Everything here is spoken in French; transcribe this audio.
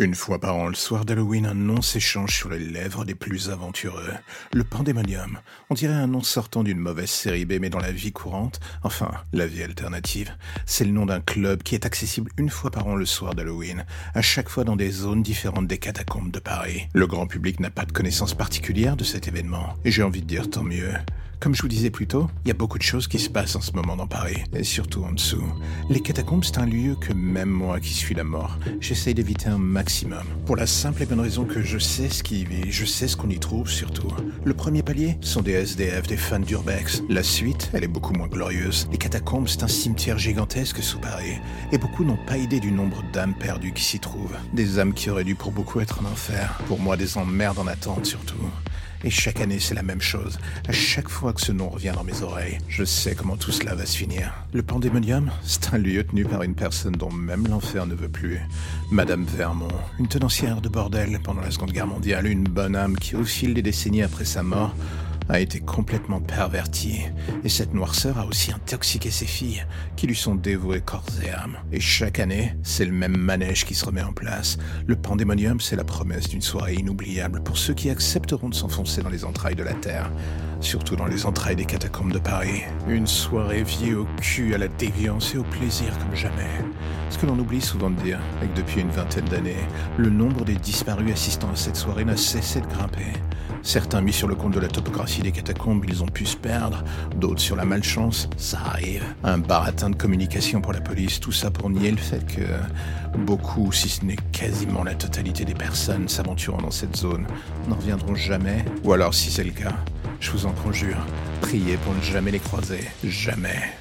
Une fois par an, le soir d'Halloween, un nom s'échange sur les lèvres des plus aventureux. Le Pandémonium. On dirait un nom sortant d'une mauvaise série B, mais dans la vie courante, enfin, la vie alternative. C'est le nom d'un club qui est accessible une fois par an le soir d'Halloween, à chaque fois dans des zones différentes des catacombes de Paris. Le grand public n'a pas de connaissance particulière de cet événement, et j'ai envie de dire tant mieux. Comme je vous disais plus tôt, il y a beaucoup de choses qui se passent en ce moment dans Paris, et surtout en dessous. Les catacombes, c'est un lieu que même moi qui suis la mort, j'essaye d'éviter un maximum. Pour la simple et bonne raison que je sais ce qui y vit, je sais ce qu'on y trouve surtout. Le premier palier sont des SDF, des fans d'Urbex. La suite, elle est beaucoup moins glorieuse. Les catacombes, c'est un cimetière gigantesque sous Paris, et beaucoup n'ont pas idée du nombre d'âmes perdues qui s'y trouvent. Des âmes qui auraient dû pour beaucoup être en enfer. Pour moi, des emmerdes en attente surtout. Et chaque année, c'est la même chose. À chaque fois que ce nom revient dans mes oreilles, je sais comment tout cela va se finir. Le Pandémonium, c'est un lieu tenu par une personne dont même l'enfer ne veut plus. Madame Vermont, une tenancière de bordel pendant la Seconde Guerre mondiale, une bonne âme qui, au fil des décennies après sa mort, a été complètement perverti, et cette noirceur a aussi intoxiqué ses filles, qui lui sont dévouées corps et âme. Et chaque année, c'est le même manège qui se remet en place. Le pandémonium, c'est la promesse d'une soirée inoubliable pour ceux qui accepteront de s'enfoncer dans les entrailles de la Terre, surtout dans les entrailles des catacombes de Paris. Une soirée viée au cul, à la déviance et au plaisir comme jamais. Ce que l'on oublie souvent de dire que depuis une vingtaine d'années, le nombre des disparus assistant à cette soirée n'a cessé de grimper. Certains mis sur le compte de la topographie des catacombes, ils ont pu se perdre, d'autres sur la malchance, ça arrive. Un baratin de communication pour la police, tout ça pour nier le fait que beaucoup, si ce n'est quasiment la totalité des personnes s'aventurant dans cette zone, n'en reviendront jamais. Ou alors, si c'est le cas, je vous en conjure, priez pour ne jamais les croiser. Jamais.